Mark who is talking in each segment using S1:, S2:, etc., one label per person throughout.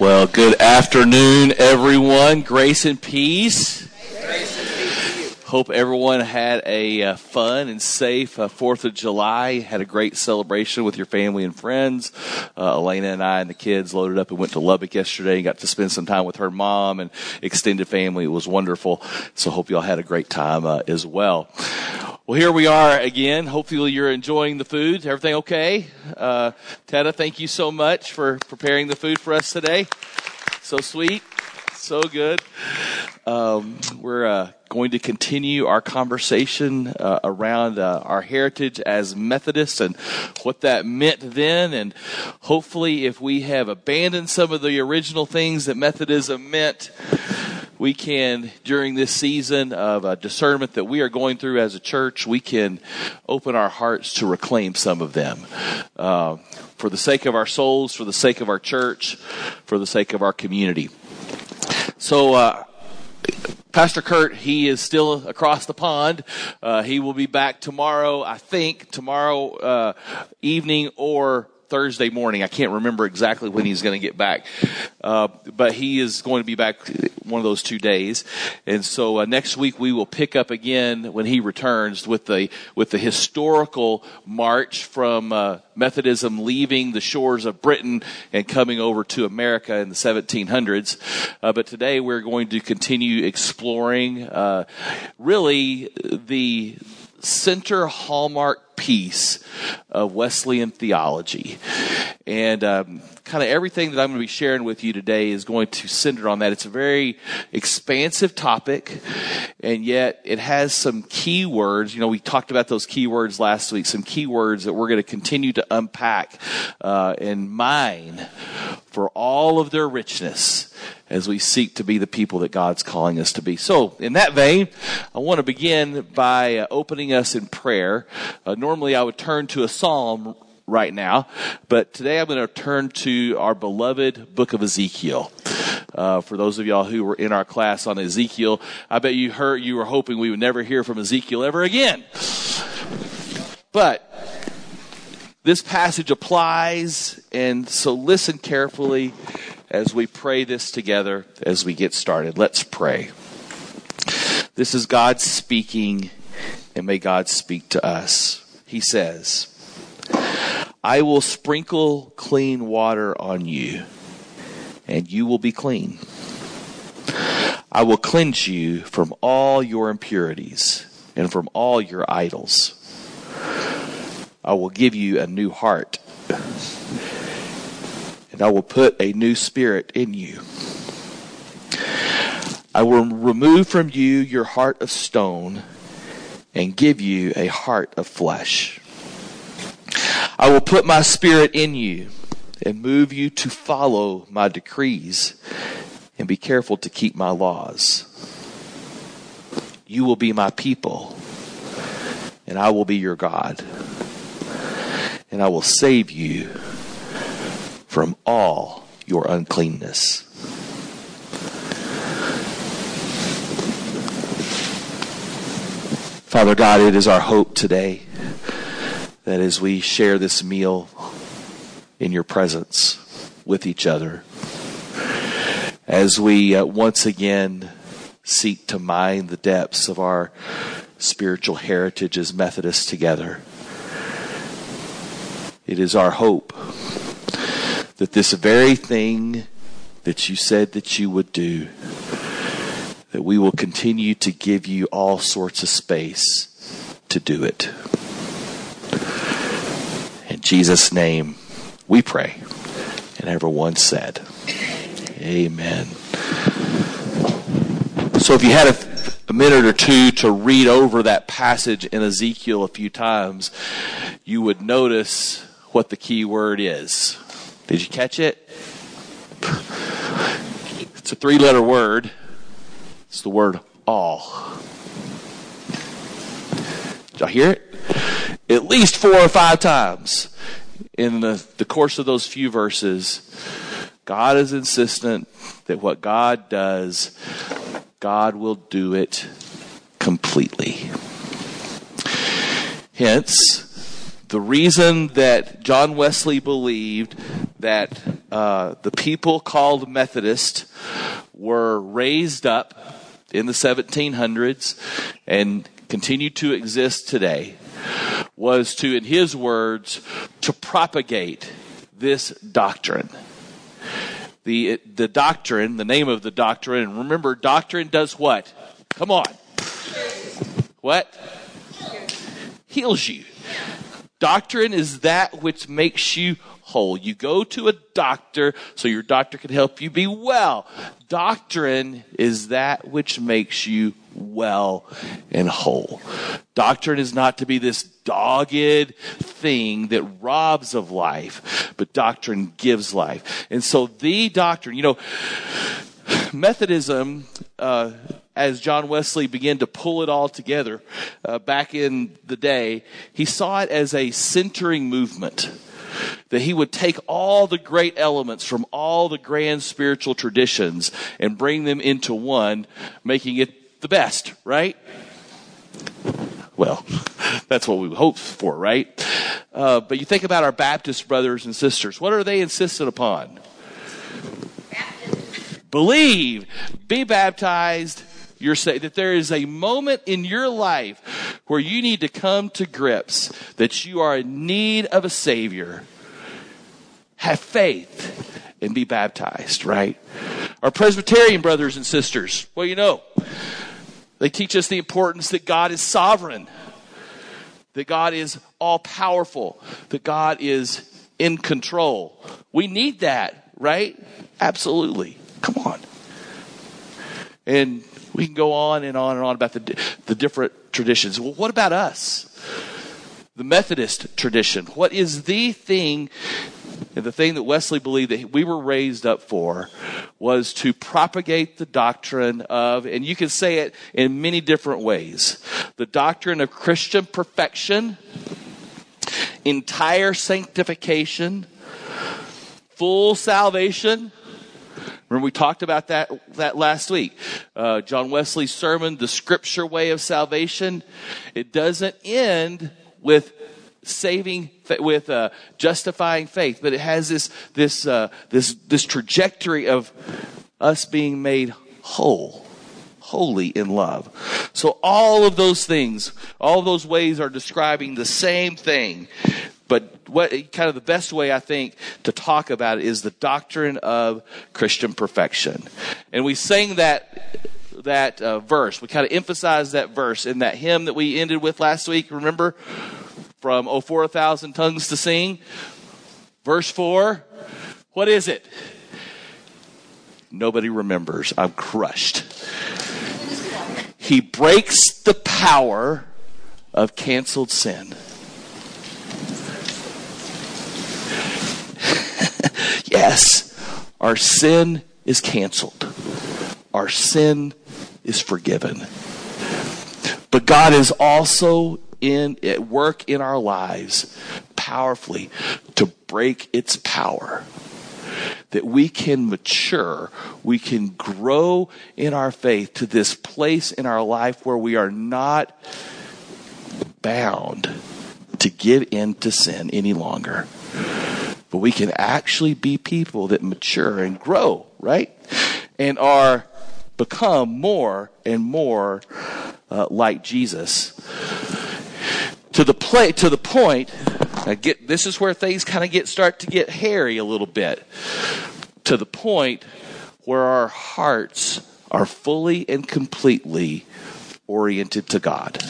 S1: Well, good afternoon, everyone. Grace and peace. Hope everyone had a uh, fun and safe uh, Fourth of July. Had a great celebration with your family and friends. Uh, Elena and I and the kids loaded up and went to Lubbock yesterday and got to spend some time with her mom and extended family. It was wonderful. So hope y'all had a great time uh, as well. Well, here we are again. Hopefully, you're enjoying the food. Everything okay? Uh, Tetta, thank you so much for preparing the food for us today. So sweet, so good. Um, we're uh, going to continue our conversation uh, around uh, our heritage as Methodists and what that meant then. And hopefully, if we have abandoned some of the original things that Methodism meant, we can, during this season of uh, discernment that we are going through as a church, we can open our hearts to reclaim some of them. Uh, for the sake of our souls, for the sake of our church, for the sake of our community. So, uh, Pastor Kurt, he is still across the pond. Uh, he will be back tomorrow, I think, tomorrow uh, evening or Thursday morning. I can't remember exactly when he's going to get back, uh, but he is going to be back one of those two days. And so uh, next week we will pick up again when he returns with the with the historical march from uh, Methodism leaving the shores of Britain and coming over to America in the 1700s. Uh, but today we're going to continue exploring uh, really the center hallmark piece of Wesleyan theology. And um, kind of everything that I'm going to be sharing with you today is going to center on that. It's a very expansive topic, and yet it has some key words. You know, we talked about those key words last week, some key words that we're going to continue to unpack uh, and mine for all of their richness as we seek to be the people that God's calling us to be. So, in that vein, I want to begin by uh, opening us in prayer. Uh, I would turn to a psalm right now, but today I'm going to turn to our beloved book of Ezekiel. Uh, for those of y'all who were in our class on Ezekiel, I bet you heard you were hoping we would never hear from Ezekiel ever again. But this passage applies, and so listen carefully as we pray this together as we get started. Let's pray. This is God speaking, and may God speak to us. He says, I will sprinkle clean water on you, and you will be clean. I will cleanse you from all your impurities and from all your idols. I will give you a new heart and I will put a new spirit in you. I will remove from you your heart of stone and give you a heart of flesh. I will put my spirit in you and move you to follow my decrees and be careful to keep my laws. You will be my people, and I will be your God, and I will save you from all your uncleanness. Father God, it is our hope today that as we share this meal in your presence with each other, as we uh, once again seek to mine the depths of our spiritual heritage as Methodists together, it is our hope that this very thing that you said that you would do, that we will continue to give you all sorts of space to do it. In Jesus' name, we pray. And everyone said, Amen. So if you had a, a minute or two to read over that passage in Ezekiel a few times, you would notice what the key word is. Did you catch it? It's a three letter word. It's the word all. Did y'all hear it? At least four or five times in the, the course of those few verses, God is insistent that what God does, God will do it completely. Hence, the reason that John Wesley believed that uh, the people called Methodist were raised up in the 1700s and continue to exist today was to, in his words, to propagate this doctrine. The, the doctrine, the name of the doctrine, remember, doctrine does what? Come on. What? Heals you. Doctrine is that which makes you whole. You go to a doctor so your doctor can help you be well. Doctrine is that which makes you well and whole. Doctrine is not to be this dogged thing that robs of life, but doctrine gives life. And so the doctrine, you know, Methodism, uh, as John Wesley began to pull it all together uh, back in the day, he saw it as a centering movement. That he would take all the great elements from all the grand spiritual traditions and bring them into one, making it the best, right? Well, that's what we hope for, right? Uh, but you think about our Baptist brothers and sisters. What are they insistent upon? Believe, be baptized, you're saying that there is a moment in your life where you need to come to grips that you are in need of a Savior. Have faith and be baptized, right? Our Presbyterian brothers and sisters, well, you know, they teach us the importance that God is sovereign, that God is all powerful, that God is in control. We need that, right? Absolutely. Come on. And we can go on and on and on about the, the different traditions. Well, what about us? The Methodist tradition. What is the thing, the thing that Wesley believed that we were raised up for was to propagate the doctrine of, and you can say it in many different ways, the doctrine of Christian perfection, entire sanctification, full salvation, Remember, we talked about that, that last week. Uh, John Wesley's sermon, The Scripture Way of Salvation, it doesn't end with saving with uh, justifying faith but it has this this uh, this this trajectory of us being made whole holy in love. So all of those things all those ways are describing the same thing but what kind of the best way I think to talk about it is the doctrine of Christian perfection. And we sang that that uh, verse. We kind of emphasized that verse in that hymn that we ended with last week. Remember from "Oh for a thousand tongues to sing." Verse four. What is it? Nobody remembers. I'm crushed. He breaks the power of canceled sin. Yes, our sin is canceled. Our sin is forgiven. But God is also in at work in our lives powerfully to break its power. That we can mature, we can grow in our faith to this place in our life where we are not bound to give in to sin any longer but we can actually be people that mature and grow, right? And are become more and more uh, like Jesus. To the play, to the point, I get this is where things kind of get start to get hairy a little bit. To the point where our hearts are fully and completely oriented to God.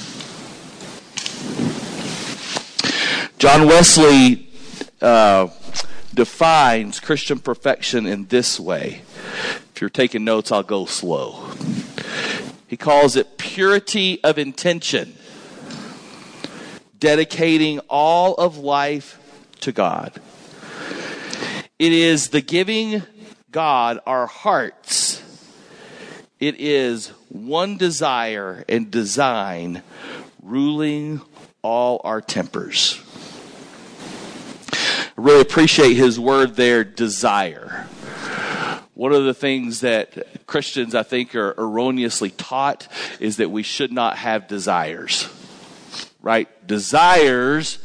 S1: John Wesley uh, defines Christian perfection in this way. If you're taking notes, I'll go slow. He calls it purity of intention, dedicating all of life to God. It is the giving God our hearts. It is one desire and design ruling all our tempers really appreciate his word there, desire. One of the things that Christians, I think, are erroneously taught is that we should not have desires. Right? Desires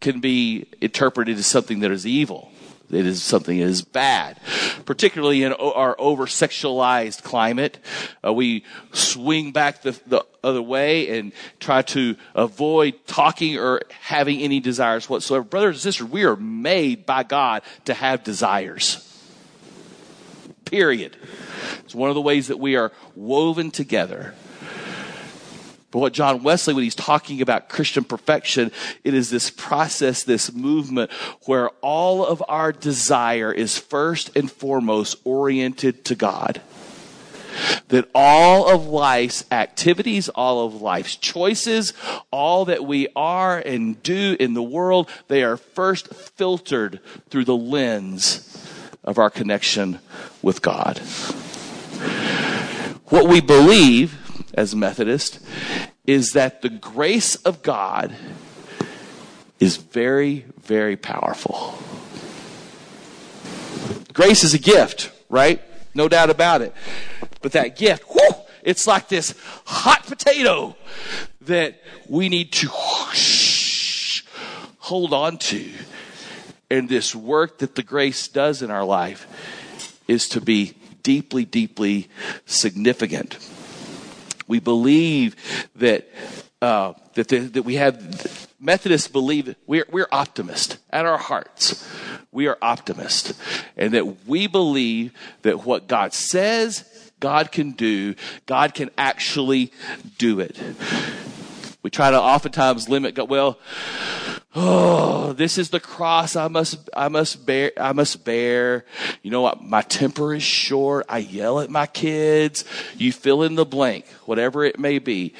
S1: can be interpreted as something that is evil. It is something that is bad, particularly in our over sexualized climate. Uh, we swing back the, the other way and try to avoid talking or having any desires whatsoever. Brothers and sisters, we are made by God to have desires. Period. It's one of the ways that we are woven together. But what John Wesley, when he's talking about Christian perfection, it is this process, this movement where all of our desire is first and foremost oriented to God. That all of life's activities, all of life's choices, all that we are and do in the world, they are first filtered through the lens of our connection with God. What we believe as Methodist is that the grace of God is very, very powerful. Grace is a gift, right? No doubt about it. But that gift, whoo, it's like this hot potato that we need to whoosh, hold on to. And this work that the grace does in our life is to be deeply, deeply significant. We believe that uh, that the, that we have Methodists believe we're we're optimists at our hearts. We are optimists, and that we believe that what God says God can do, God can actually do it. We try to oftentimes limit God. Well, oh, this is the cross I must, I must bear, I must bear. You know what? My temper is short. I yell at my kids. You fill in the blank, whatever it may be.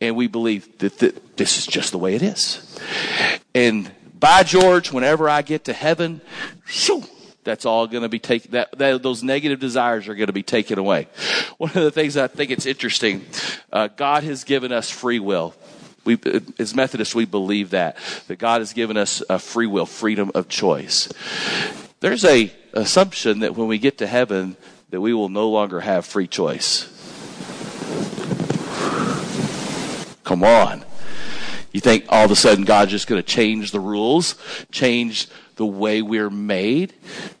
S1: And we believe that, this is just the way it is. And by George, whenever I get to heaven, shoo, that's all going to be taken, that, that, those negative desires are going to be taken away. One of the things I think it's interesting, uh, God has given us free will. We, as Methodists, we believe that, that God has given us a free will, freedom of choice. There's a assumption that when we get to heaven, that we will no longer have free choice. Come on. You think all of a sudden God's just going to change the rules, change the way we're made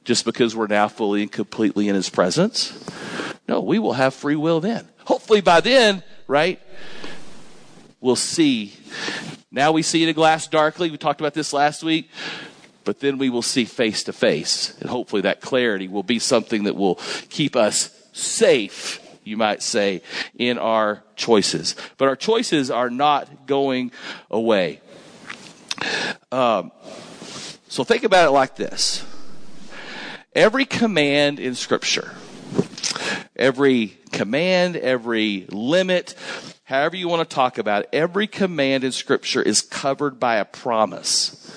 S1: just because we're now fully and completely in His presence. No, we will have free will then. Hopefully by then, right, we'll see. Now we see in a glass darkly. We talked about this last week. But then we will see face to face. And hopefully that clarity will be something that will keep us safe, you might say, in our choices. But our choices are not going away. Um, so think about it like this. Every command in scripture, every command, every limit, however you want to talk about it, every command in scripture is covered by a promise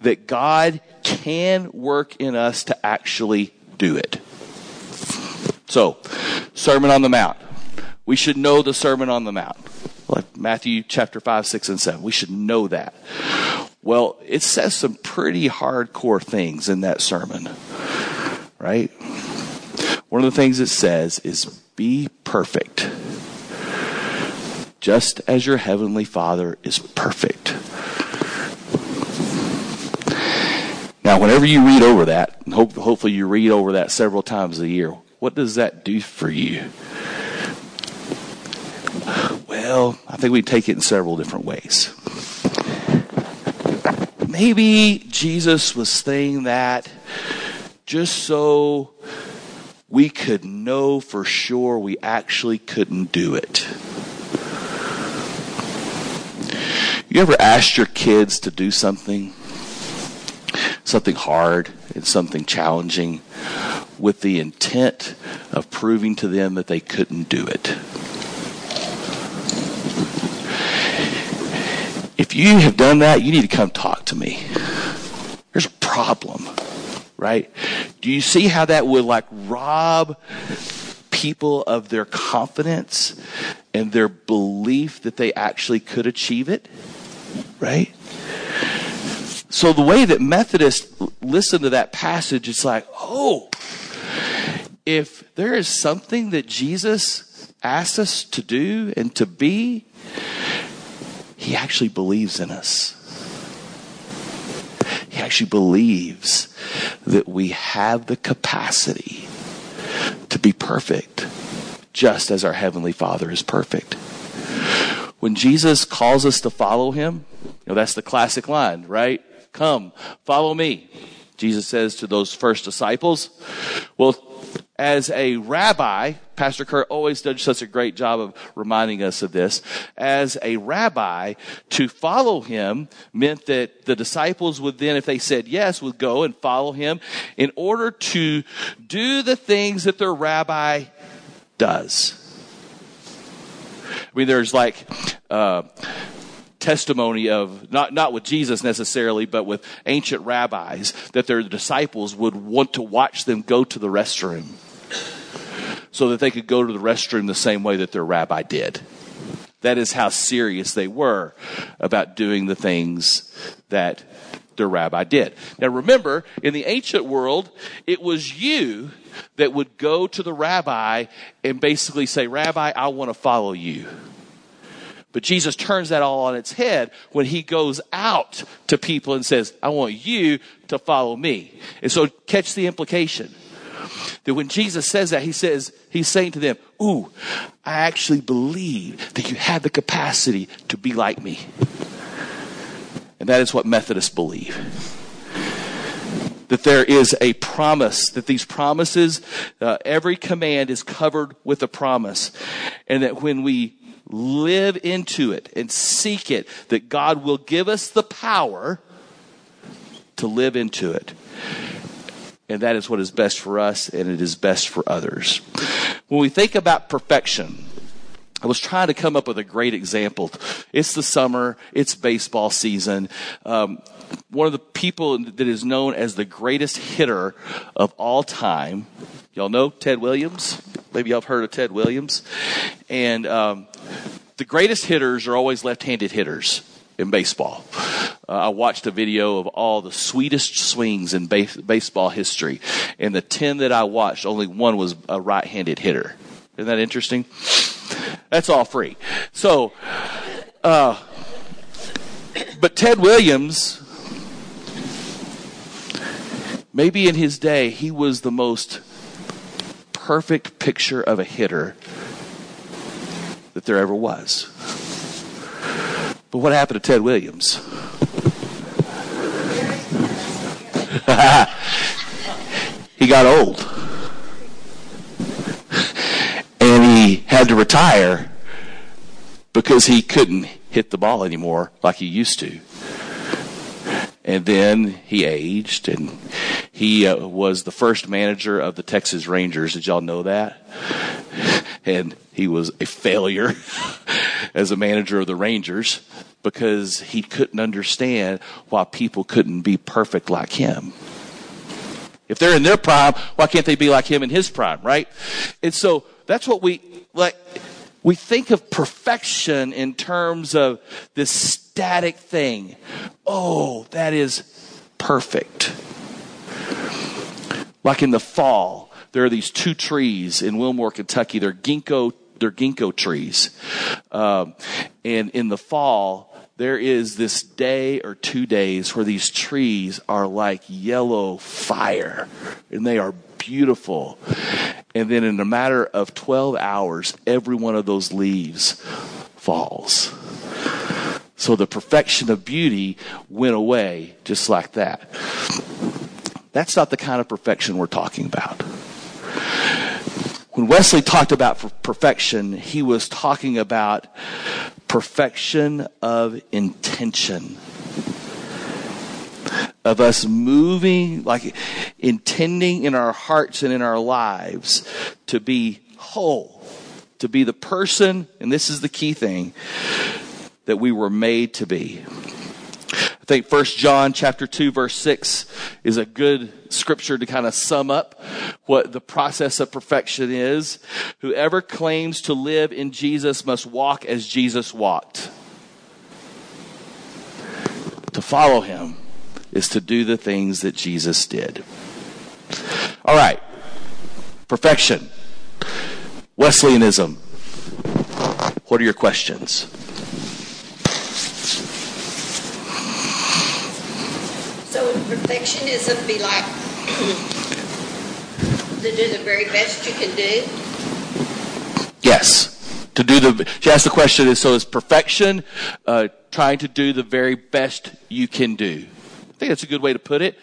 S1: that God can work in us to actually do it. So, Sermon on the Mount. We should know the Sermon on the Mount. Like Matthew chapter 5, 6, and 7. We should know that. Well, it says some pretty hardcore things in that sermon, right? One of the things it says is be perfect, just as your heavenly Father is perfect. Now, whenever you read over that, and hope, hopefully you read over that several times a year, what does that do for you? Well, I think we take it in several different ways maybe Jesus was saying that just so we could know for sure we actually couldn't do it. You ever asked your kids to do something, something hard and something challenging, with the intent of proving to them that they couldn't do it? if you have done that, you need to come talk to me. There's a problem, right? Do you see how that would like rob people of their confidence and their belief that they actually could achieve it? Right? So the way that Methodists listen to that passage, it's like, oh, if there is something that Jesus asks us to do and to be, he actually believes in us. He actually believes that we have the capacity to be perfect, just as our Heavenly Father is perfect. When Jesus calls us to follow Him, you know, that's the classic line, right? Come, follow me. Jesus says to those first disciples. Well, as a rabbi, Pastor Kurt always does such a great job of reminding us of this. As a rabbi, to follow him meant that the disciples would then, if they said yes, would go and follow him in order to do the things that their rabbi does. I mean, there's like, uh, testimony of not not with Jesus necessarily, but with ancient rabbis that their disciples would want to watch them go to the restroom so that they could go to the restroom the same way that their rabbi did. That is how serious they were about doing the things that their rabbi did. Now remember, in the ancient world, it was you that would go to the rabbi and basically say, Rabbi, I want to follow you. But Jesus turns that all on its head when he goes out to people and says, I want you to follow me. And so catch the implication. That when Jesus says that, he says, he's saying to them, Ooh, I actually believe that you have the capacity to be like me. And that is what Methodists believe. That there is a promise, that these promises, uh, every command is covered with a promise. And that when we live into it and seek it, that God will give us the power to live into it. And that is what is best for us and it is best for others. When we think about perfection, I was trying to come up with a great example. It's the summer, it's baseball season. Um, one of the people that is known as the greatest hitter of all time, y'all know Ted Williams? Maybe y'all have heard of Ted Williams. And um, the greatest hitters are always left-handed hitters in baseball. Uh, I watched a video of all the sweetest swings in base, baseball history, and the ten that I watched, only one was a right-handed hitter. Isn't that interesting? That's all free. So, uh, but Ted Williams, maybe in his day, he was the most perfect picture of a hitter that there ever was. But what happened to Ted Williams? he got old. And he had to retire because he couldn't hit the ball anymore like he used to. And then he aged and he uh, was the first manager of the Texas Rangers. Did y'all know that? And he was a failure as a manager of the Rangers because he couldn't understand why people couldn't be perfect like him. If they're in their prime, why can't they be like him in his prime, right? And so that's what we like. We think of perfection in terms of this static thing. Oh, that is perfect. Like in the fall, there are these two trees in Wilmore, Kentucky. They're ginkgo, they're ginkgo trees. Um, and in the fall, there is this day or two days where these trees are like yellow fire and they are beautiful. And then in a matter of 12 hours, every one of those leaves falls. So the perfection of beauty went away just like that. That's not the kind of perfection we're talking about. When Wesley talked about perfection, he was talking about perfection of intention. Of us moving, like intending in our hearts and in our lives to be whole, to be the person, and this is the key thing, that we were made to be. I think First John chapter 2 verse 6 is a good scripture to kind of sum up what the process of perfection is. Whoever claims to live in Jesus must walk as Jesus walked. To follow him is to do the things that Jesus did. All right. Perfection. Wesleyanism. What are your questions?
S2: So would perfectionism be like To do the very best you can do?
S1: Yes. To do the, she asked the question is, so is perfection uh, trying to do the very best you can do? Think that's a good way to put it.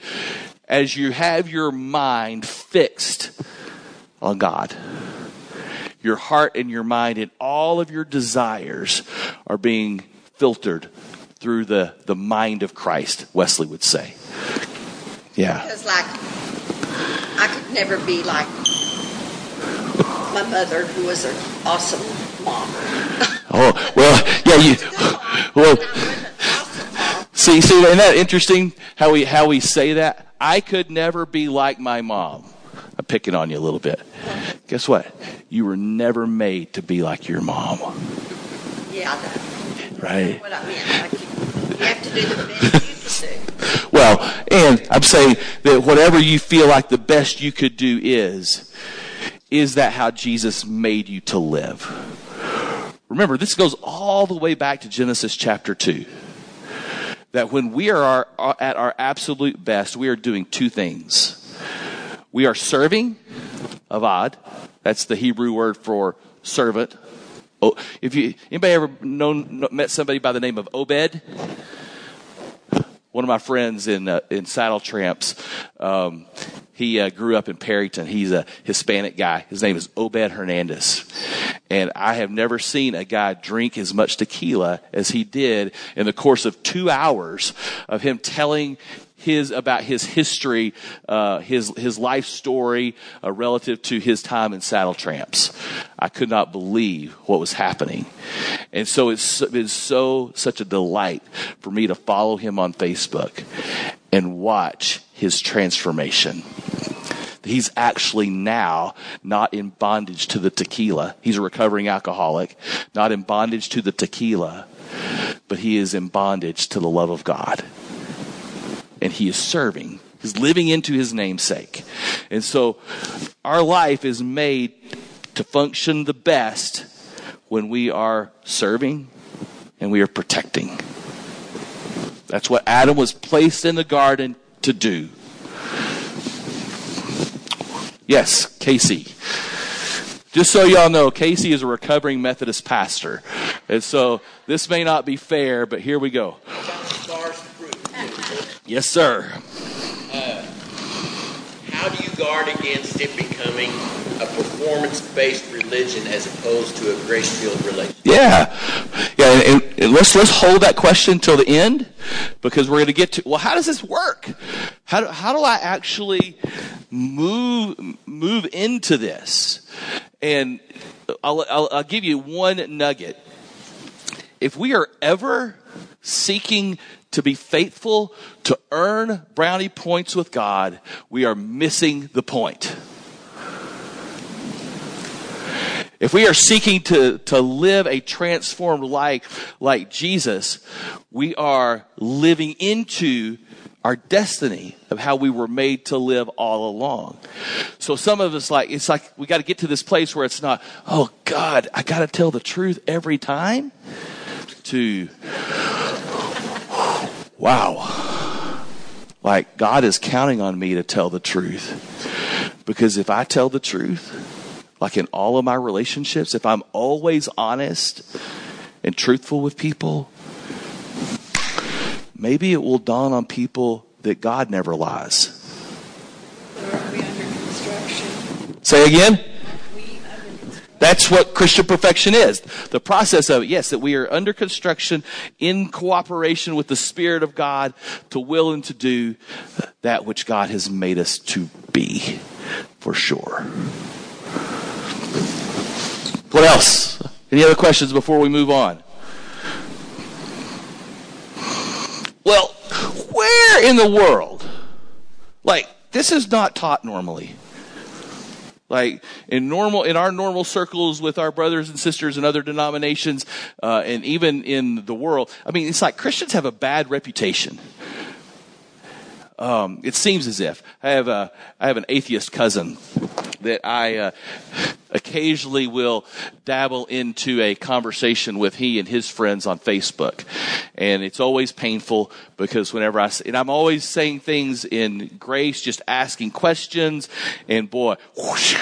S1: As you have your mind fixed on God, your heart and your mind and all of your desires are being filtered through the, the mind of Christ, Wesley would say. Yeah.
S2: Because, like, I could never be like my mother, who was an awesome mom.
S1: Oh, well, yeah, you, well, see, see, isn't that interesting how we, how we say that? I could never be like my mom. I'm picking on you a little bit. Guess what? You were never made to be like your mom.
S2: Yeah,
S1: Right.
S2: what I meant. Like, you have to do the best you can do.
S1: Well, and I'm saying that whatever you feel like the best you could do is, is that how Jesus made you to live? Remember, this goes all the way back to Genesis chapter 2. That when we are our, at our absolute best, we are doing two things. We are serving Avad. That's the Hebrew word for servant. Oh, if you anybody ever known met somebody by the name of Obed? one of my friends in uh, in Saddle Tramps, um, he uh, grew up in Perryton. He's a Hispanic guy. His name is Obed Hernandez, and I have never seen a guy drink as much tequila as he did in the course of two hours of him telling his about his history, uh, his his life story uh, relative to his time in Saddle Tramps. I could not believe what was happening, and so it's been so such a delight for me to follow him on Facebook and watch his transformation. He's actually now not in bondage to the tequila. He's a recovering alcoholic, not in bondage to the tequila, but he is in bondage to the love of God and he is serving. He's living into his namesake. And so our life is made to function the best when we are serving and we are protecting. That's what Adam was placed in the garden to do. Yes, Casey. Just so y'all know, Casey is a recovering Methodist pastor. And so this may not be fair, but here we go. Yes, sir.
S3: Uh, how do you guard against it becoming a performance-based religion as opposed to a grace-filled religion?
S1: Yeah, yeah. And, and let's let's hold that question till the end because we're going to get to well, how does this work? How do, how do I actually move move into this? And I'll, I'll, I'll give you one nugget. If we are ever seeking to be faithful to earn brownie points with God, we are missing the point. If we are seeking to, to live a transformed life like Jesus, we are living into our destiny of how we were made to live all along. So some of us like, it's like we got to get to this place where it's not, oh God, I got to tell the truth every time to, wow. Like God is counting on me to tell the truth. Because if I tell the truth, like in all of my relationships, if I'm always honest and truthful with people, maybe it will dawn on people that God never lies. Say again? That's what Christian perfection is. The process of it, yes, that we are under construction in cooperation with the Spirit of God to will and to do that which God has made us to be, for sure. What else? Any other questions before we move on? Well, where in the world? Like, this is not taught normally. Like in normal, in our normal circles with our brothers and sisters and other denominations, uh, and even in the world, I mean, it's like Christians have a bad reputation. Um, it seems as if I have a I have an atheist cousin that I uh, occasionally will dabble into a conversation with he and his friends on Facebook. And it's always painful because whenever I, and I'm always saying things in grace, just asking questions, and boy, whoosh,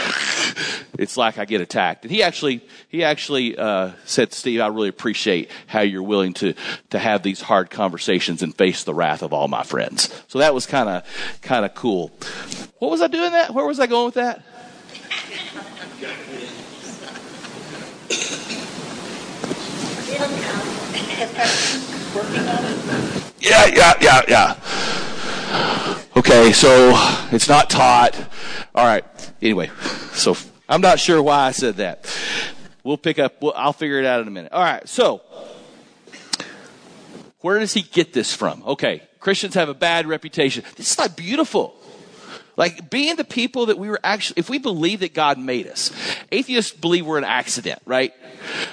S1: it's like I get attacked. And he actually, he actually uh, said, Steve, I really appreciate how you're willing to, to have these hard conversations and face the wrath of all my friends. So that was kind of, kind of cool. What was I doing that? Where was I going with that? Yeah, yeah, yeah, yeah. Okay, so it's not taught. All right. Anyway, so I'm not sure why I said that. We'll pick up. We'll, I'll figure it out in a minute. All right. So, where does he get this from? Okay, Christians have a bad reputation. This is not beautiful. Like being the people that we were actually, if we believe that God made us, atheists believe we're an accident, right?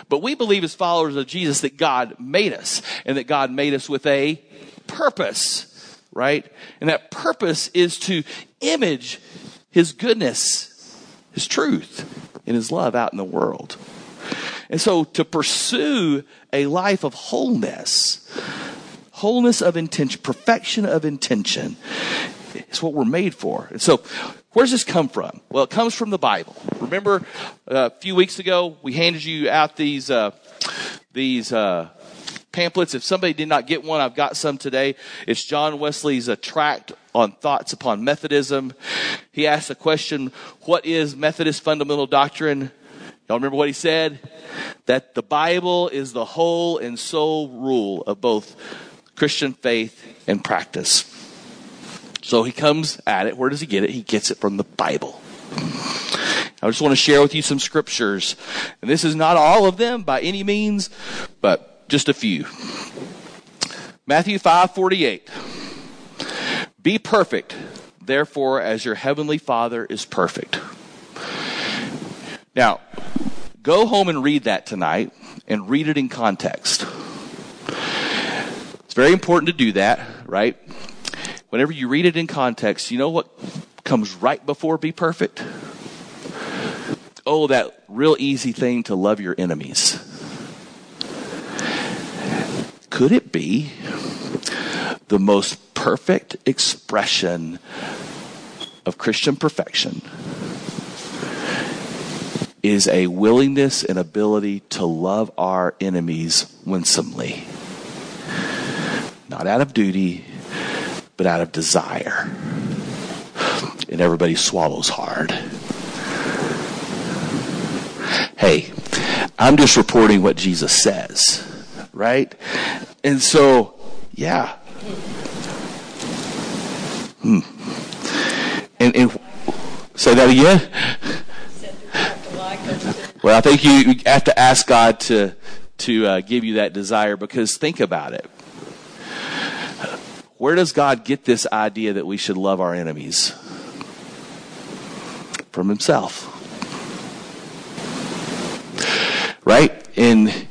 S1: But we believe as followers of Jesus that God made us and that God made us with a purpose, right? And that purpose is to image His goodness, His truth, and His love out in the world. And so to pursue a life of wholeness, wholeness of intention, perfection of intention, it's what we're made for. And so, where does this come from? Well, it comes from the Bible. Remember, uh, a few weeks ago, we handed you out these uh, these uh, pamphlets. If somebody did not get one, I've got some today. It's John Wesley's uh, tract on thoughts upon Methodism. He asked the question, "What is Methodist fundamental doctrine?" Y'all remember what he said? That the Bible is the whole and sole rule of both Christian faith and practice. So he comes at it. Where does he get it? He gets it from the Bible. I just want to share with you some scriptures. And this is not all of them by any means, but just a few. Matthew 5:48. Be perfect, therefore as your heavenly Father is perfect. Now, go home and read that tonight and read it in context. It's very important to do that, right? Whenever you read it in context, you know what comes right before be perfect? Oh, that real easy thing to love your enemies. Could it be the most perfect expression of Christian perfection? Is a willingness and ability to love our enemies winsomely. Not out of duty, but out of desire. And everybody swallows hard. Hey, I'm just reporting what Jesus says, right? And so, yeah. Hmm. And, and say that again. Well, I think you have to ask God to to uh, give you that desire because think about it. Where does God get this idea that we should love our enemies? From Himself. Right? And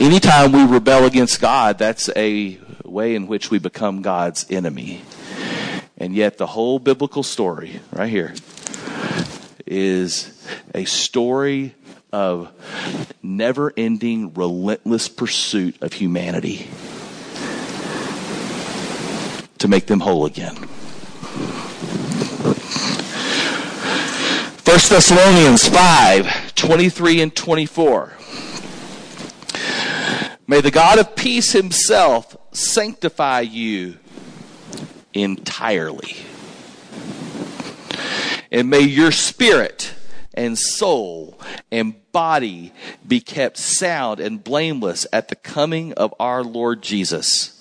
S1: anytime we rebel against God, that's a way in which we become God's enemy. And yet, the whole biblical story, right here, is a story of never ending, relentless pursuit of humanity to make them whole again. 1 Thessalonians 5 23 and 24. May the God of peace himself sanctify you entirely. And may your spirit and soul and body be kept sound and blameless at the coming of our Lord Jesus.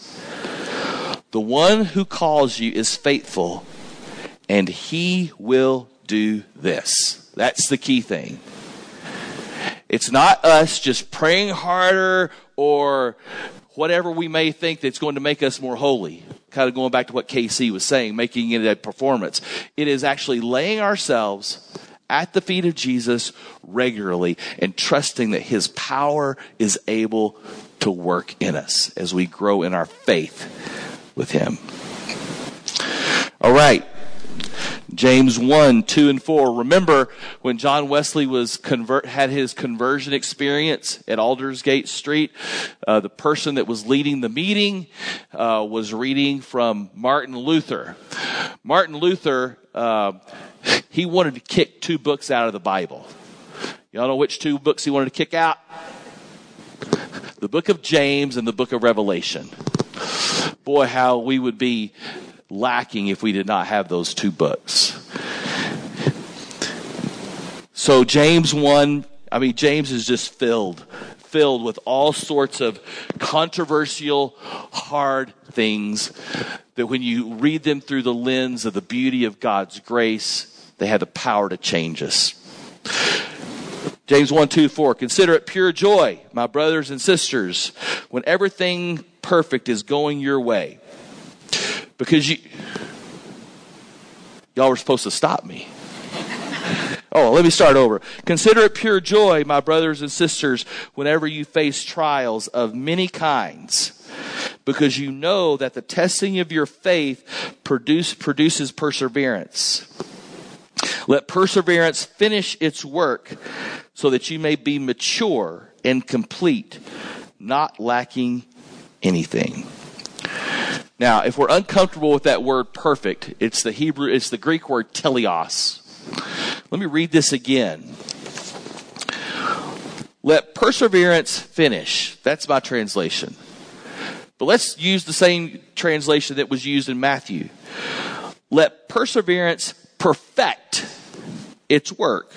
S1: The one who calls you is faithful, and he will do this. That's the key thing. It's not us just praying harder or whatever we may think that's going to make us more holy. Kind of going back to what Casey was saying, making it a performance. It is actually laying ourselves at the feet of Jesus regularly and trusting that his power is able to work in us as we grow in our faith with him. All right. James 1, 2, and 4. Remember when John Wesley was convert, had his conversion experience at Aldersgate Street? Uh, the person that was leading the meeting uh, was reading from Martin Luther. Martin Luther, uh, he wanted to kick two books out of the Bible. Y'all know which two books he wanted to kick out? The book of James and the book of Revelation. Boy, how we would be lacking if we did not have those two books. So James 1, I mean, James is just filled, filled with all sorts of controversial, hard things that when you read them through the lens of the beauty of God's grace, they have the power to change us. James 1, 2, 4. Consider it pure joy, my brothers and sisters, when everything perfect is going your way. Because you, y'all were supposed to stop me. Oh, let me start over. Consider it pure joy, my brothers and sisters, whenever you face trials of many kinds, because you know that the testing of your faith produce, produces perseverance. Let perseverance finish its work so that you may be mature and complete, not lacking anything. Now, if we're uncomfortable with that word perfect, it's the Hebrew, it's the Greek word teleos. Let me read this again. Let perseverance finish. That's my translation. But let's use the same translation that was used in Matthew. Let perseverance perfect its work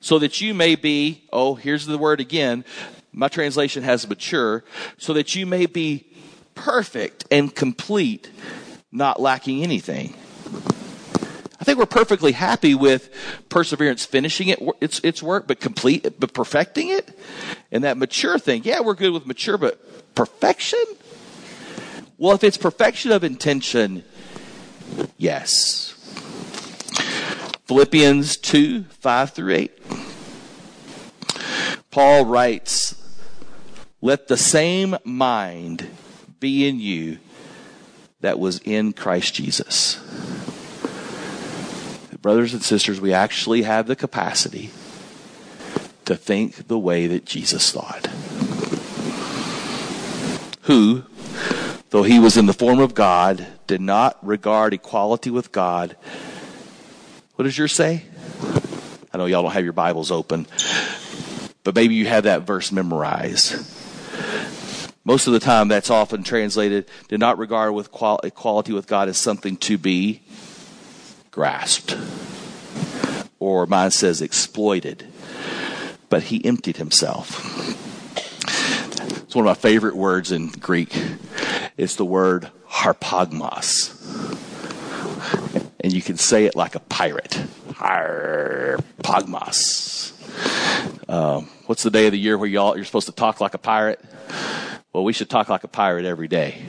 S1: so that you may be, oh, here's the word again. My translation has mature, so that you may be perfect and complete, not lacking anything. I think we're perfectly happy with perseverance finishing it, its, its work, but complete, but perfecting it. And that mature thing, yeah, we're good with mature, but perfection? Well, if it's perfection of intention, yes. Philippians 2, 5 through 8. Paul writes, Let the same mind be in you that was in Christ Jesus. Brothers and sisters, we actually have the capacity to think the way that Jesus thought. Who, though he was in the form of God, did not regard equality with God. What does yours say? I know y'all don't have your Bibles open, but maybe you have that verse memorized. Most of the time, that's often translated, did not regard with equality with God as something to be grasped. Or mine says exploited. But he emptied himself. It's one of my favorite words in Greek. It's the word harpagmos. And you can say it like a pirate. Harpagmos. Um, what's the day of the year where y'all, you're supposed to talk like a pirate? Well, we should talk like a pirate every day.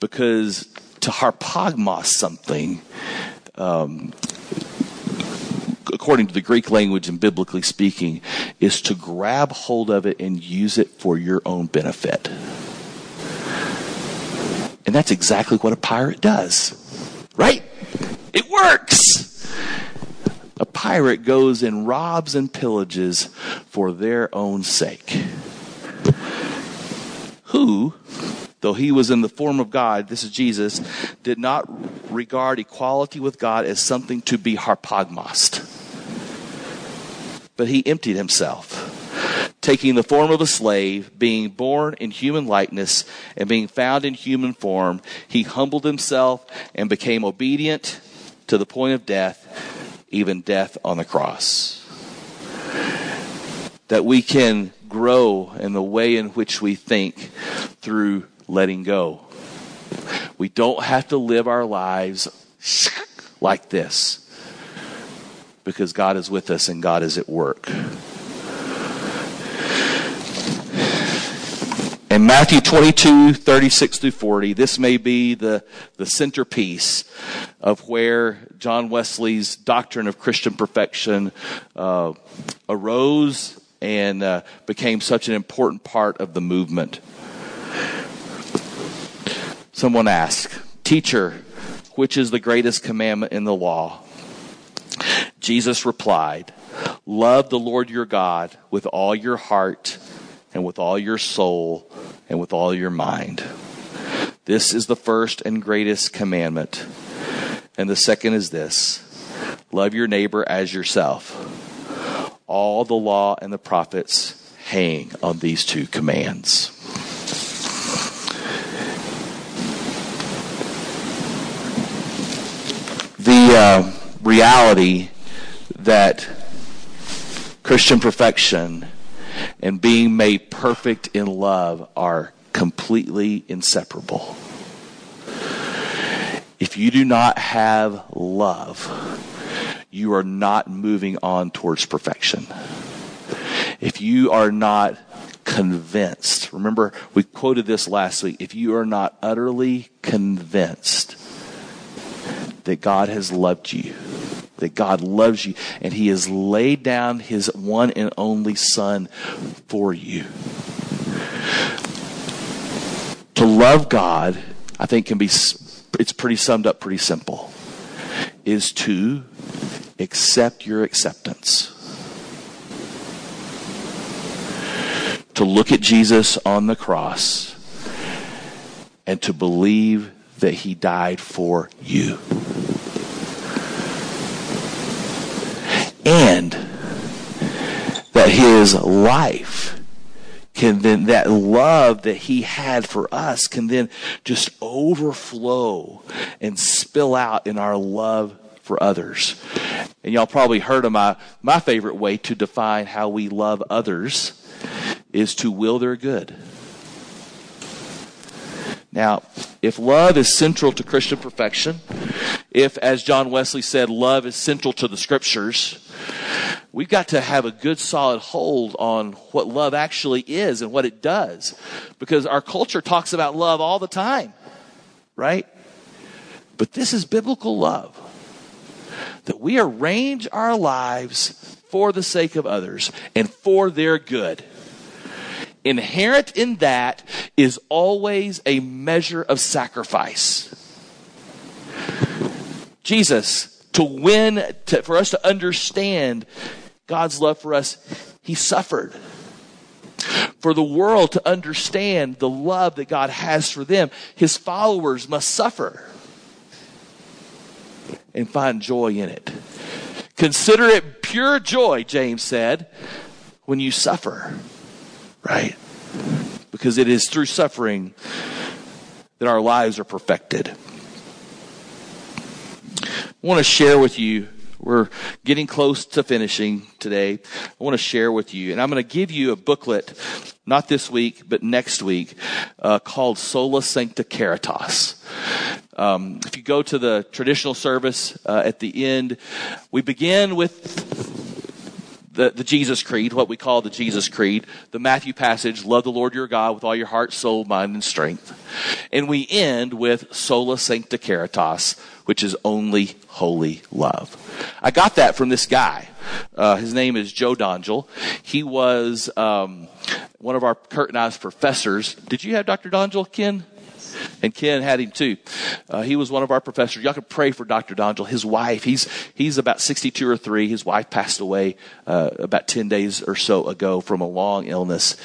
S1: Because to harpagmos something um, according to the Greek language and biblically speaking, is to grab hold of it and use it for your own benefit. And that's exactly what a pirate does, right? It works. A pirate goes and robs and pillages for their own sake. Who though he was in the form of God, this is Jesus, did not regard equality with God as something to be harpagmost. But he emptied himself, taking the form of a slave, being born in human likeness, and being found in human form, he humbled himself and became obedient to the point of death, even death on the cross. That we can grow in the way in which we think through letting go. We don't have to live our lives like this because God is with us and God is at work. Matthew 22, 36 through 40, this may be the, the centerpiece of where John Wesley's doctrine of Christian perfection uh, arose and uh, became such an important part of the movement. Someone asked, Teacher, which is the greatest commandment in the law? Jesus replied, Love the Lord your God with all your heart and with all your soul and with all your mind. This is the first and greatest commandment. And the second is this love your neighbor as yourself. All the law and the prophets hang on these two commands. The uh, reality that Christian perfection and being made perfect in love are completely inseparable. If you do not have love, you are not moving on towards perfection. If you are not convinced, remember we quoted this last week, if you are not utterly convinced that God has loved you, that God loves you, and He has laid down His one and only Son for you. To love God, I think, can be, it's pretty summed up pretty simple, is to accept your acceptance. To look at Jesus on the cross and to believe that he died for you. And that his life can then, that love that he had for us can then just overflow and spill out in our love for others. And y'all probably heard of my, my favorite way to define how we love others is to will their good. Now, if love is central to Christian perfection, if, as John Wesley said, love is central to the scriptures, we've got to have a good solid hold on what love actually is and what it does. Because our culture talks about love all the time, right? But this is biblical love. That we arrange our lives for the sake of others and for their good. Inherent in that is always a measure of sacrifice. Jesus, to win, to, for us to understand God's love for us, He suffered. For the world to understand the love that God has for them, His followers must suffer and find joy in it. Consider it pure joy, James said, when you suffer right? Because it is through suffering that our lives are perfected. I want to share with you, we're getting close to finishing today. I want to share with you, and I'm going to give you a booklet, not this week, but next week, uh, called Sola Sancta Caritas. Um, if you go to the traditional service uh, at the end, we begin with the, the Jesus Creed, what we call the Jesus Creed, the Matthew passage, love the Lord your God with all your heart, soul, mind, and strength. And we end with sola sancta caritas, which is only holy love. I got that from this guy. Uh, his name is Joe Dongell. He was um, one of our I's professors. Did you have Dr. Dongell, Ken? And Ken had him too. Uh, he was one of our professors. Y'all can pray for Dr. Dongell. His wife, he's he's about 62 or three. His wife passed away uh, about 10 days or so ago from a long illness.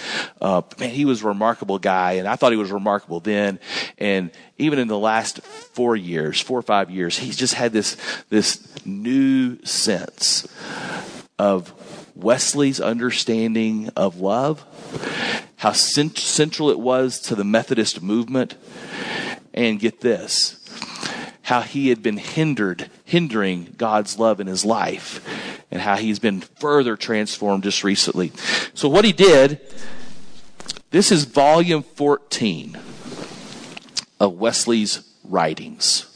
S1: Uh, man, he was a remarkable guy, and I thought he was remarkable then. And even in the last four years, four or five years, he's just had this this new sense of Wesley's understanding of love, how cent- central it was to the Methodist movement, and get this, how he had been hindered, hindering God's love in his life, and how he's been further transformed just recently. So what he did, this is volume 14 of Wesley's writings.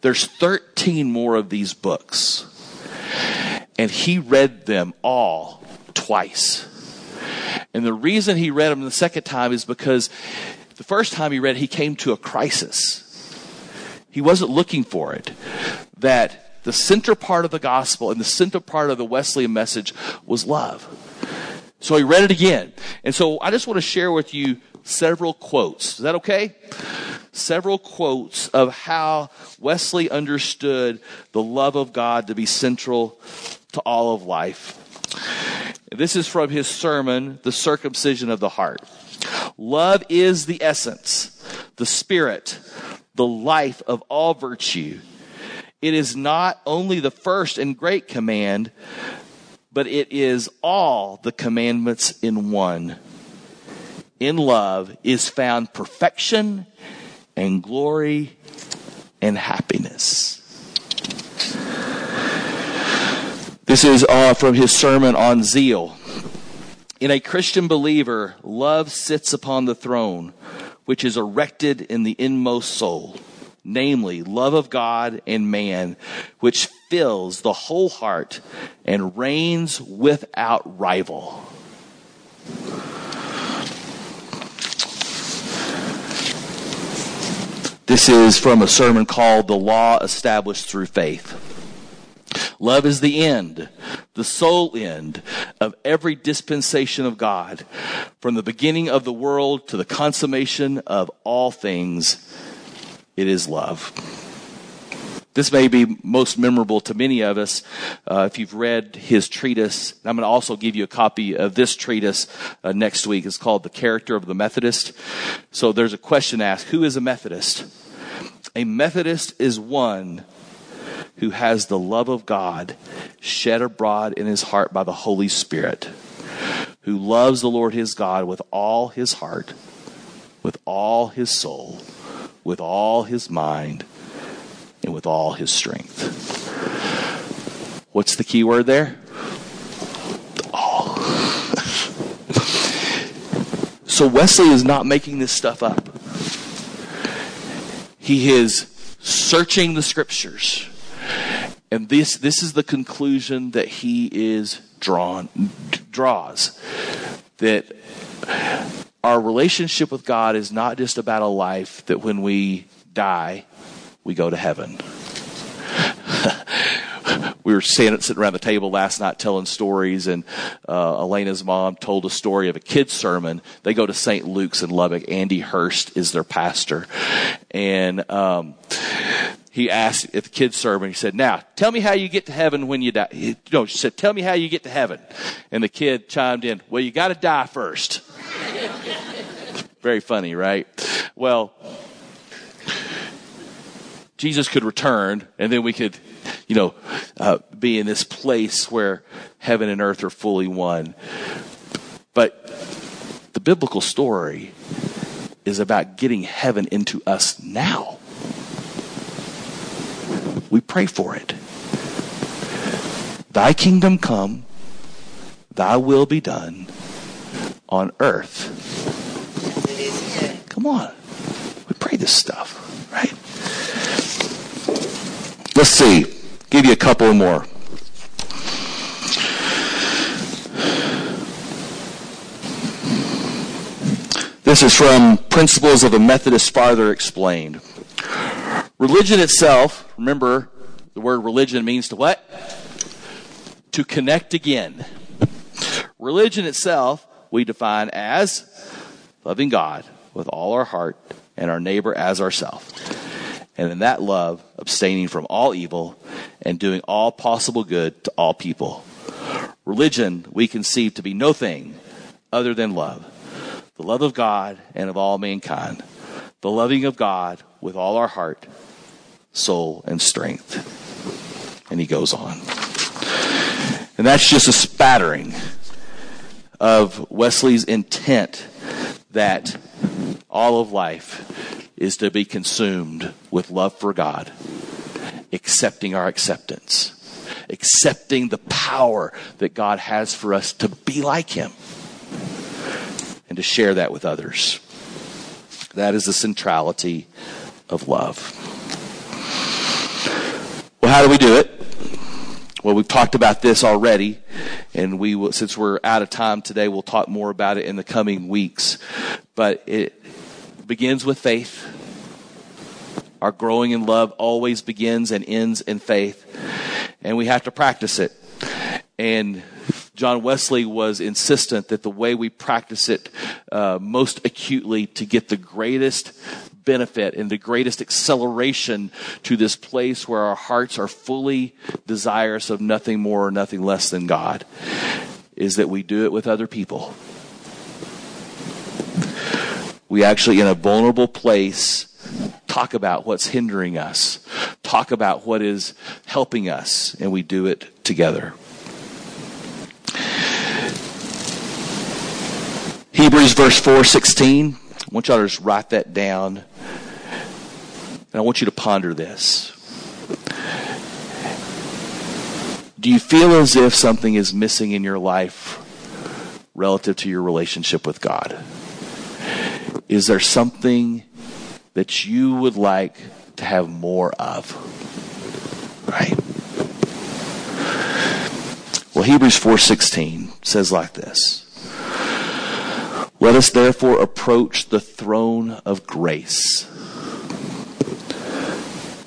S1: There's 13 more of these books and he read them all twice. And the reason he read them the second time is because the first time he read, he came to a crisis. He wasn't looking for it. That the center part of the gospel and the center part of the Wesleyan message was love. So he read it again. And so I just want to share with you several quotes. Is that okay? Several quotes of how Wesley understood the love of God to be central to all of life. This is from his sermon, The Circumcision of the Heart. Love is the essence, the spirit, the life of all virtue. It is not only the first and great command, but it is all the commandments in one. In love is found perfection and glory and happiness. This is uh, from his sermon on zeal. In a Christian believer, love sits upon the throne, which is erected in the inmost soul, namely, love of God and man, which fills the whole heart and reigns without rival. This is from a sermon called The Law Established Through Faith. Love is the end, the sole end of every dispensation of God, from the beginning of the world to the consummation of all things. It is love. This may be most memorable to many of us uh, if you've read his treatise. I'm going to also give you a copy of this treatise uh, next week. It's called The Character of the Methodist. So there's a question asked Who is a Methodist? A Methodist is one who has the love of God shed abroad in his heart by the Holy Spirit, who loves the Lord his God with all his heart, with all his soul, with all his mind, and with all his strength. What's the key word there? All. so Wesley is not making this stuff up. He is searching the scriptures. And this, this is the conclusion that he is drawn, draws. That our relationship with God is not just about a life that when we die, we go to heaven. we were sitting, around the table last night telling stories, and uh, Elena's mom told a story of a kid's sermon. They go to St. Luke's in Lubbock. Andy Hurst is their pastor. And um, he asked at the kid's sermon, he said, Now, tell me how you get to heaven when you die. He, no, she said, Tell me how you get to heaven. And the kid chimed in, Well, you got to die first. Very funny, right? Well, Jesus could return, and then we could, you know, uh, be in this place where heaven and earth are fully one. But the biblical story is about getting heaven into us now. We pray for it. Thy kingdom come, thy will be done on earth. Come on. We pray this stuff, right? Let's see. Give you a couple more. This is from Principles of a Methodist Farther Explained. Religion itself, remember, the word religion means to what? To connect again. Religion itself, we define as loving God with all our heart and our neighbor as ourselves and in that love, abstaining from all evil and doing all possible good to all people. Religion we conceive to be no thing other than love the love of God and of all mankind, the loving of God with all our heart, soul, and strength. And he goes on. And that's just a spattering of Wesley's intent that all of life is to be consumed with love for God, accepting our acceptance, accepting the power that God has for us to be like Him, and to share that with others. That is the centrality of love. How do we do it? Well, we've talked about this already, and we will, since we're out of time today, we'll talk more about it in the coming weeks. But it begins with faith. Our growing in love always begins and ends in faith, and we have to practice it. And John Wesley was insistent that the way we practice it uh, most acutely to get the greatest benefit and the greatest acceleration to this place where our hearts are fully desirous of nothing more or nothing less than God is that we do it with other people. We actually, in a vulnerable place, talk about what's hindering us, talk about what is helping us, and we do it together. Hebrews verse 4:16. I want y'all to just write that down. And I want you to ponder this. Do you feel as if something is missing in your life relative to your relationship with God? Is there something that you would like to have more of? Right? Well, Hebrews 4:16 says like this. Let us therefore approach the throne of grace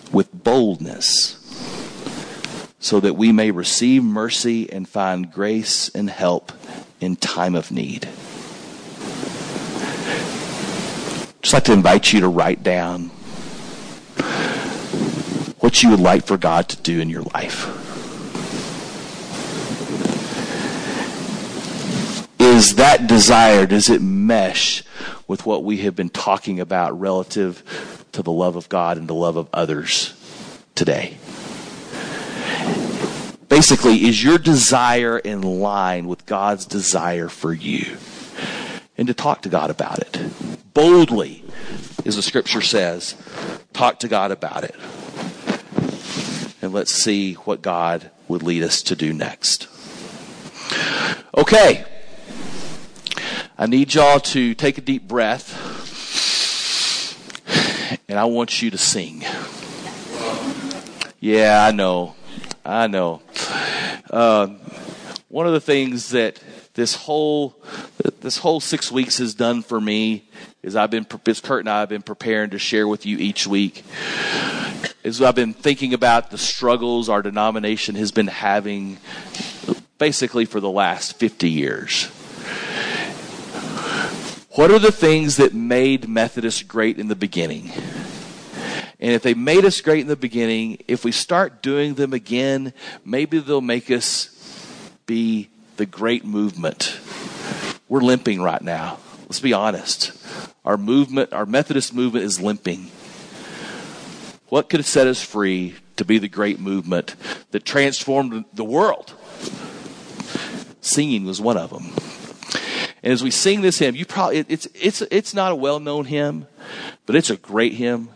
S1: with boldness so that we may receive mercy and find grace and help in time of need. Just like to invite you to write down what you would like for God to do in your life. Is that desire, does it mesh with what we have been talking about relative to the love of God and the love of others today? Basically, is your desire in line with God's desire for you? And to talk to God about it. Boldly, as the scripture says, talk to God about it. And let's see what God would lead us to do next. Okay. I need y'all to take a deep breath, and I want you to sing. Yeah, I know. I know. Uh, one of the things that this whole this whole six weeks has done for me is I've been Kurt and I have been preparing to share with you each week. Is I've been thinking about the struggles our denomination has been having, basically for the last fifty years what are the things that made Methodists great in the beginning? And if they made us great in the beginning, if we start doing them again, maybe they'll make us be the great movement. We're limping right now. Let's be honest. Our movement, our Methodist movement is limping. What could have set us free to be the great movement that transformed the world? Singing was one of them. And as we sing this hymn, you probably it's it's it's not a well-known hymn, but it's a great hymn.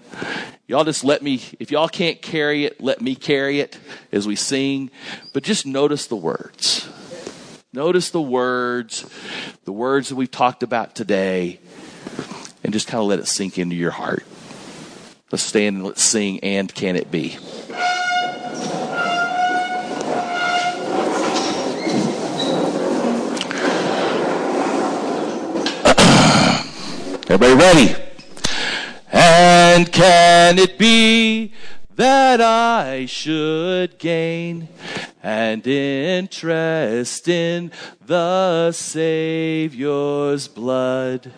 S1: Y'all just let me if y'all can't carry it, let me carry it as we sing. But just notice the words. Notice the words, the words that we've talked about today, and just kind of let it sink into your heart. Let's stand and let's sing, and can it be? Everybody ready? And can it be that I should gain and interest in the Savior's blood?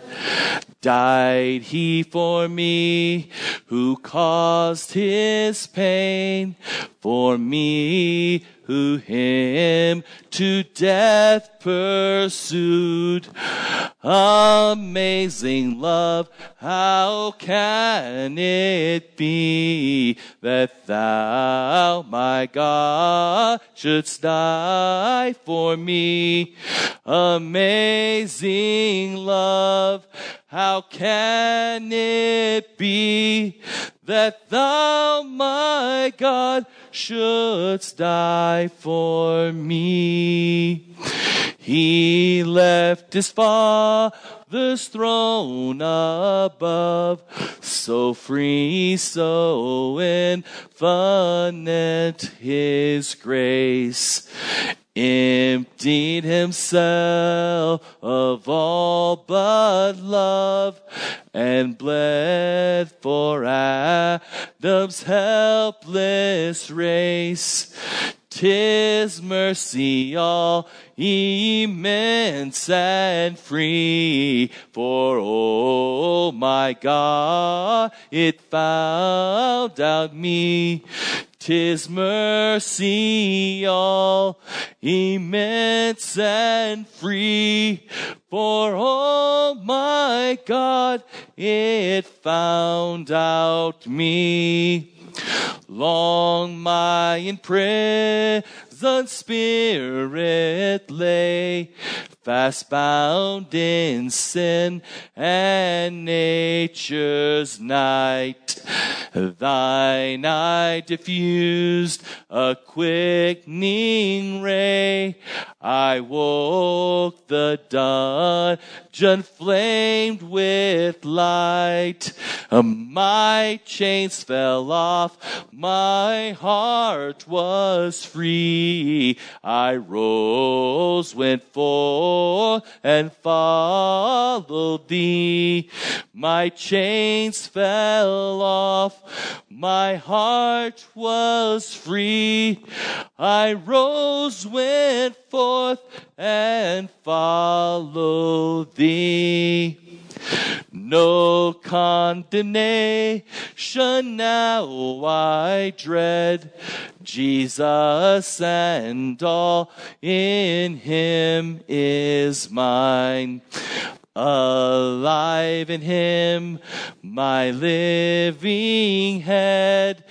S1: Died he for me who caused his pain for me who him to death pursued. Amazing love, how can it be that thou, my God, shouldst die for me? Amazing love, how can it be that thou, my God, shouldst die for me? He left his Father's throne above, so free, so infinite his grace emptied himself of all but love and bled for Adam's helpless race Tis mercy all immense and free. For oh my God, it found out me. Tis mercy all immense and free. For oh my God, it found out me. Long my in spirit lay, fast bound in sin and nature's night. Thine eye diffused a quickening ray. I woke the dungeon flamed with light. Uh, my chains fell off, my heart was free. I rose, went forth, and followed thee. My chains fell off, my heart was free. I rose, went forth, and followed thee. No condemnation now I dread. Jesus and all in him is mine. Alive in him, my living head,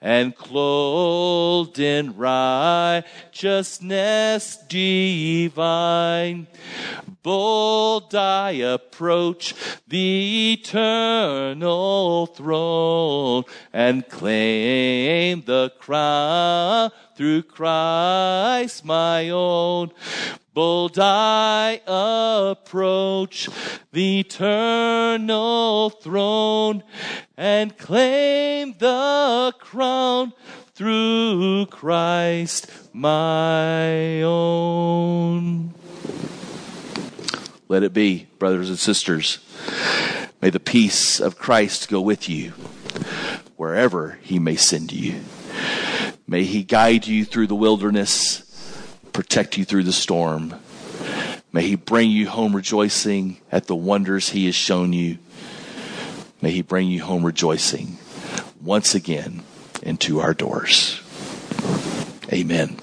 S1: and clothed in righteousness divine. Bold I approach the eternal throne and claim the crown through Christ my own. Bold I approach the eternal throne and claim the crown through Christ my own. Let it be, brothers and sisters. May the peace of Christ go with you wherever he may send you. May he guide you through the wilderness, protect you through the storm. May he bring you home rejoicing at the wonders he has shown you. May he bring you home rejoicing once again into our doors. Amen.